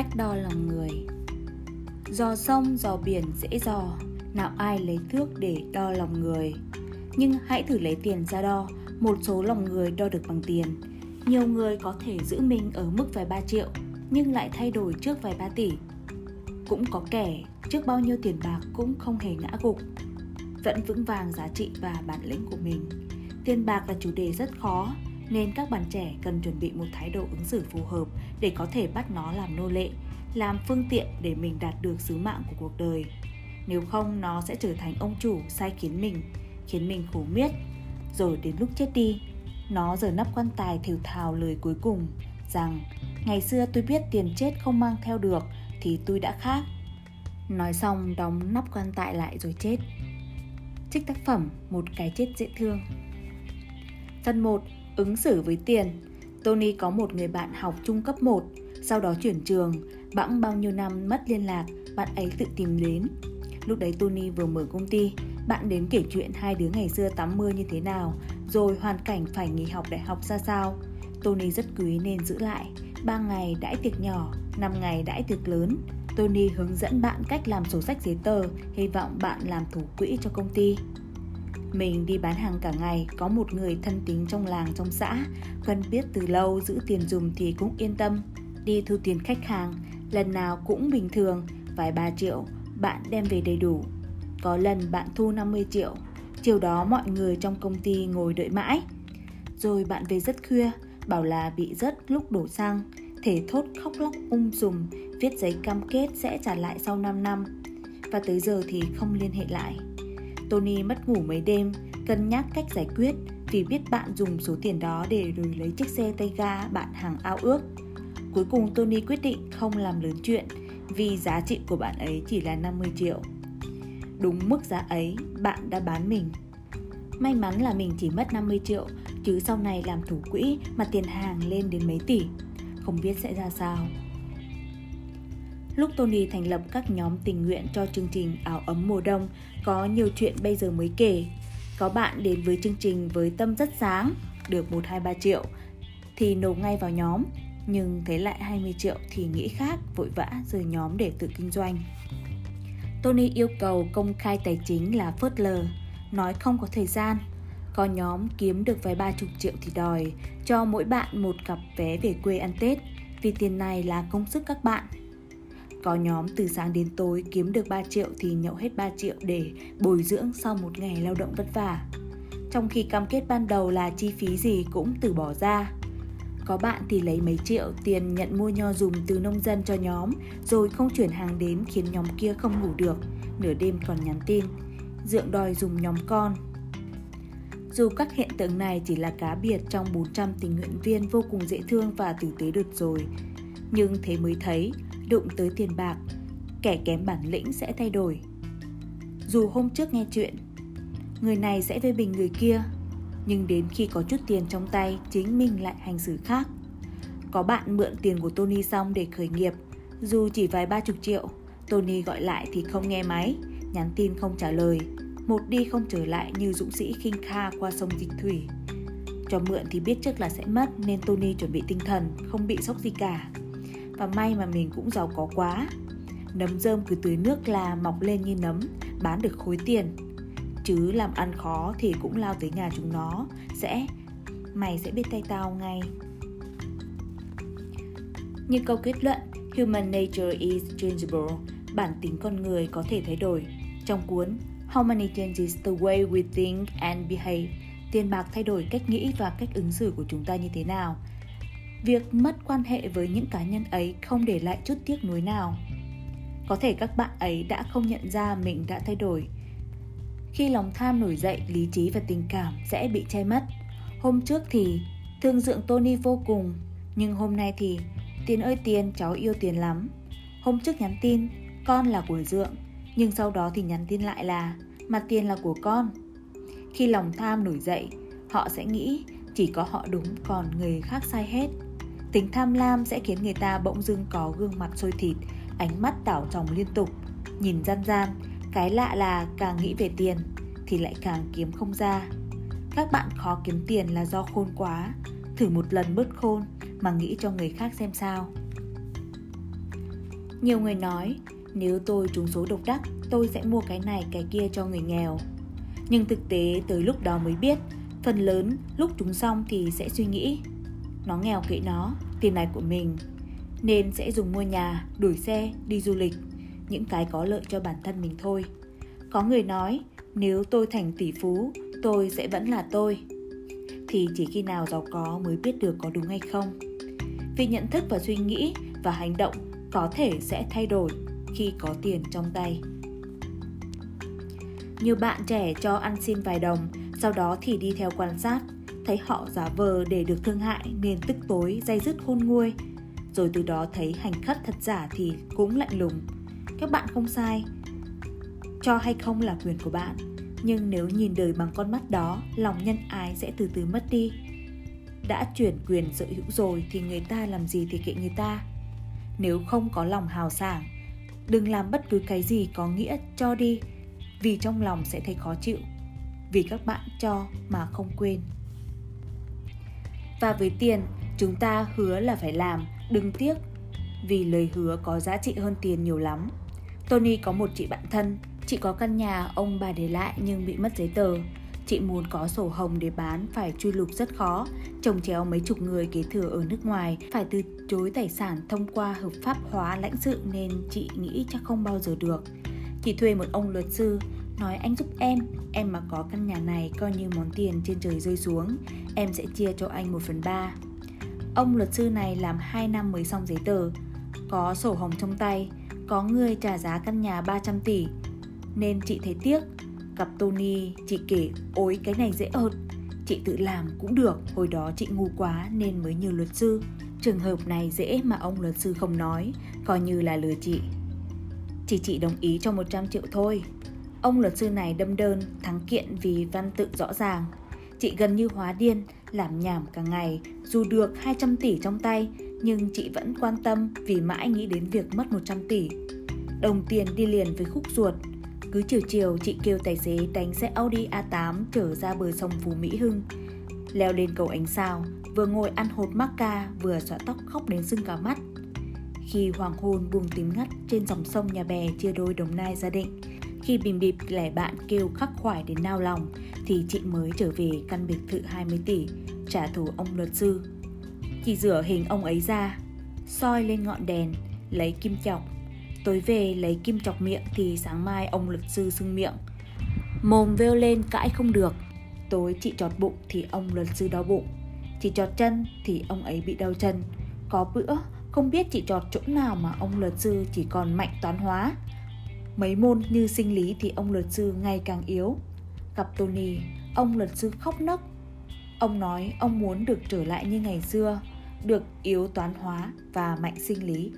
Cách đo lòng người. Dò sông, dò biển dễ dò Nào ai lấy thước để đo lòng người. Nhưng hãy thử lấy tiền ra đo Một số lòng người đo được bằng tiền. Nhiều người có thể giữ mình ở mức vài ba triệu Nhưng lại thay đổi trước vài ba tỷ. Cũng có kẻ trước bao nhiêu tiền bạc cũng không hề ngã gục Vẫn vững vàng giá trị và bản lĩnh của mình. Tiền bạc là chủ đề rất khó nên các bạn trẻ cần chuẩn bị một thái độ ứng xử phù hợp để có thể bắt nó làm nô lệ, làm phương tiện để mình đạt được sứ mạng của cuộc đời. Nếu không nó sẽ trở thành ông chủ sai khiến mình, khiến mình khổ miết. Rồi đến lúc chết đi, nó giờ nắp quan tài thều thào lời cuối cùng rằng ngày xưa tôi biết tiền chết không mang theo được thì tôi đã khác. Nói xong đóng nắp quan tài lại rồi chết. Trích tác phẩm Một cái chết dễ thương Phần 1 Ứng xử với tiền. Tony có một người bạn học trung cấp 1 Sau đó chuyển trường. Bẵng bao nhiêu năm mất liên lạc, Bạn ấy tự tìm đến. Lúc đấy Tony vừa mở công ty, Bạn đến kể chuyện hai đứa ngày xưa tắm mưa như thế nào, Rồi hoàn cảnh phải nghỉ học đại học ra sao. Tony rất quý nên giữ lại. 3 ngày đãi tiệc nhỏ 5 ngày đãi tiệc lớn. Tony hướng dẫn bạn cách làm sổ sách giấy tờ, Hy vọng bạn làm thủ quỹ cho công ty mình đi bán hàng cả ngày, có một người thân tín trong làng trong xã, quen biết từ lâu giữ tiền dùng thì cũng yên tâm. Đi thu tiền khách hàng, lần nào cũng bình thường, vài ba triệu, bạn đem về đầy đủ. Có lần bạn thu 50 triệu, chiều đó mọi người trong công ty ngồi đợi mãi. Rồi bạn về rất khuya, bảo là bị rớt lúc đổ xăng, thể thốt khóc lóc ung sùm, viết giấy cam kết sẽ trả lại sau 5 năm. Và tới giờ thì không liên hệ lại. Tony mất ngủ mấy đêm, cân nhắc cách giải quyết vì biết bạn dùng số tiền đó để đổi lấy chiếc xe tay ga bạn hàng ao ước. Cuối cùng Tony quyết định không làm lớn chuyện vì giá trị của bạn ấy chỉ là 50 triệu. Đúng mức giá ấy, bạn đã bán mình. May mắn là mình chỉ mất 50 triệu, chứ sau này làm thủ quỹ mà tiền hàng lên đến mấy tỷ. Không biết sẽ ra sao. Lúc Tony thành lập các nhóm tình nguyện cho chương trình áo ấm mùa đông, có nhiều chuyện bây giờ mới kể. Có bạn đến với chương trình với tâm rất sáng, được 1-2-3 triệu, thì nộp ngay vào nhóm, nhưng thấy lại 20 triệu thì nghĩ khác, vội vã rời nhóm để tự kinh doanh. Tony yêu cầu công khai tài chính là phớt lờ, nói không có thời gian. Có nhóm kiếm được vài ba chục triệu thì đòi, cho mỗi bạn một cặp vé về quê ăn Tết, vì tiền này là công sức các bạn có nhóm từ sáng đến tối kiếm được 3 triệu thì nhậu hết 3 triệu để bồi dưỡng sau một ngày lao động vất vả. Trong khi cam kết ban đầu là chi phí gì cũng từ bỏ ra. Có bạn thì lấy mấy triệu tiền nhận mua nho dùng từ nông dân cho nhóm rồi không chuyển hàng đến khiến nhóm kia không ngủ được, nửa đêm còn nhắn tin. Dượng đòi dùng nhóm con, dù các hiện tượng này chỉ là cá biệt trong 400 tình nguyện viên vô cùng dễ thương và tử tế đợt rồi, nhưng thế mới thấy đụng tới tiền bạc, kẻ kém bản lĩnh sẽ thay đổi. Dù hôm trước nghe chuyện, người này sẽ phê bình người kia, nhưng đến khi có chút tiền trong tay, chính mình lại hành xử khác. Có bạn mượn tiền của Tony xong để khởi nghiệp, dù chỉ vài ba chục triệu, Tony gọi lại thì không nghe máy, nhắn tin không trả lời, một đi không trở lại như dũng sĩ khinh kha qua sông dịch thủy. Cho mượn thì biết trước là sẽ mất nên Tony chuẩn bị tinh thần, không bị sốc gì cả và may mà mình cũng giàu có quá. Nấm rơm cứ tưới nước là mọc lên như nấm, bán được khối tiền. Chứ làm ăn khó thì cũng lao tới nhà chúng nó. Sẽ, mày sẽ biết tay tao ngay. Như câu kết luận, human nature is changeable. Bản tính con người có thể thay đổi. Trong cuốn, How money changes the way we think and behave, tiền bạc thay đổi cách nghĩ và cách ứng xử của chúng ta như thế nào? Việc mất quan hệ với những cá nhân ấy không để lại chút tiếc nuối nào. Có thể các bạn ấy đã không nhận ra mình đã thay đổi. Khi lòng tham nổi dậy, lý trí và tình cảm sẽ bị che mất. Hôm trước thì, thương dượng tony vô cùng, nhưng hôm nay thì tiền ơi tiền cháu yêu tiền lắm. Hôm trước nhắn tin, con là của dượng, nhưng sau đó thì nhắn tin lại là, mà tiền là của con khi lòng tham nổi dậy, họ sẽ nghĩ chỉ có họ đúng còn người khác sai hết. Tính tham lam sẽ khiến người ta bỗng dưng có gương mặt sôi thịt, ánh mắt đảo tròng liên tục, nhìn gian gian, cái lạ là càng nghĩ về tiền thì lại càng kiếm không ra. Các bạn khó kiếm tiền là do khôn quá, thử một lần bớt khôn mà nghĩ cho người khác xem sao. Nhiều người nói, nếu tôi trúng số độc đắc, tôi sẽ mua cái này cái kia cho người nghèo. Nhưng thực tế tới lúc đó mới biết, phần lớn lúc trúng xong thì sẽ suy nghĩ, nó nghèo kệ nó, tiền này của mình, nên sẽ dùng mua nhà, đổi xe, đi du lịch, những cái có lợi cho bản thân mình thôi. Có người nói, nếu tôi thành tỷ phú, tôi sẽ vẫn là tôi. Thì chỉ khi nào giàu có mới biết được có đúng hay không. Vì nhận thức và suy nghĩ và hành động có thể sẽ thay đổi khi có tiền trong tay. Nhiều bạn trẻ cho ăn xin vài đồng, sau đó thì đi theo quan sát, thấy họ giả vờ để được thương hại nên tức tối dây dứt khôn nguôi, rồi từ đó thấy hành khất thật giả thì cũng lạnh lùng. Các bạn không sai, cho hay không là quyền của bạn, nhưng nếu nhìn đời bằng con mắt đó, lòng nhân ái sẽ từ từ mất đi. Đã chuyển quyền sở hữu rồi thì người ta làm gì thì kệ người ta. Nếu không có lòng hào sảng, đừng làm bất cứ cái gì có nghĩa cho đi, vì trong lòng sẽ thấy khó chịu. Vì các bạn cho mà không quên. Và với tiền, chúng ta hứa là phải làm, đừng tiếc, vì lời hứa có giá trị hơn tiền nhiều lắm. Tony có một chị bạn thân, chị có căn nhà ông bà để lại nhưng bị mất giấy tờ. Chị muốn có sổ hồng để bán phải truy lục rất khó, trồng chéo mấy chục người kế thừa ở nước ngoài, phải từ chối tài sản thông qua hợp pháp hóa lãnh sự nên chị nghĩ chắc không bao giờ được. Chị thuê một ông luật sư, nói anh giúp em, em mà có căn nhà này coi như món tiền trên trời rơi xuống, em sẽ chia cho anh 1 phần 3. Ông luật sư này làm 2 năm mới xong giấy tờ, có sổ hồng trong tay, có người trả giá căn nhà 300 tỷ, nên chị thấy tiếc. Gặp Tony, chị kể, ôi cái này dễ ợt, chị tự làm cũng được, hồi đó chị ngu quá nên mới nhờ luật sư. Trường hợp này dễ mà ông luật sư không nói, coi như là lừa chị. Chỉ chị đồng ý cho 100 triệu thôi. Ông luật sư này đâm đơn, thắng kiện vì văn tự rõ ràng. Chị gần như hóa điên, làm nhảm cả ngày, dù được 200 tỷ trong tay, nhưng chị vẫn quan tâm vì mãi nghĩ đến việc mất 100 tỷ. Đồng tiền đi liền với khúc ruột. Cứ chiều chiều chị kêu tài xế đánh xe Audi A8 trở ra bờ sông Phú Mỹ Hưng. Leo lên cầu ánh sao, vừa ngồi ăn hột mắc ca vừa xõa tóc khóc đến sưng cả mắt. Khi hoàng hôn buông tím ngắt trên dòng sông nhà bè chia đôi đồng nai gia định, khi bìm bịp lẻ bạn kêu khắc khoải đến nao lòng thì chị mới trở về căn biệt thự 20 tỷ trả thù ông luật sư. Chị rửa hình ông ấy ra, soi lên ngọn đèn, lấy kim chọc. Tối về lấy kim chọc miệng thì sáng mai ông luật sư sưng miệng. Mồm vêu lên cãi không được. Tối chị chọt bụng thì ông luật sư đau bụng. Chị chọt chân thì ông ấy bị đau chân. Có bữa không biết chị trọt chỗ nào mà ông luật sư chỉ còn mạnh toán hóa. Mấy môn như sinh lý thì ông luật sư ngày càng yếu. Gặp Tony, ông luật sư khóc nấc. Ông nói ông muốn được trở lại như ngày xưa, được yếu toán hóa và mạnh sinh lý.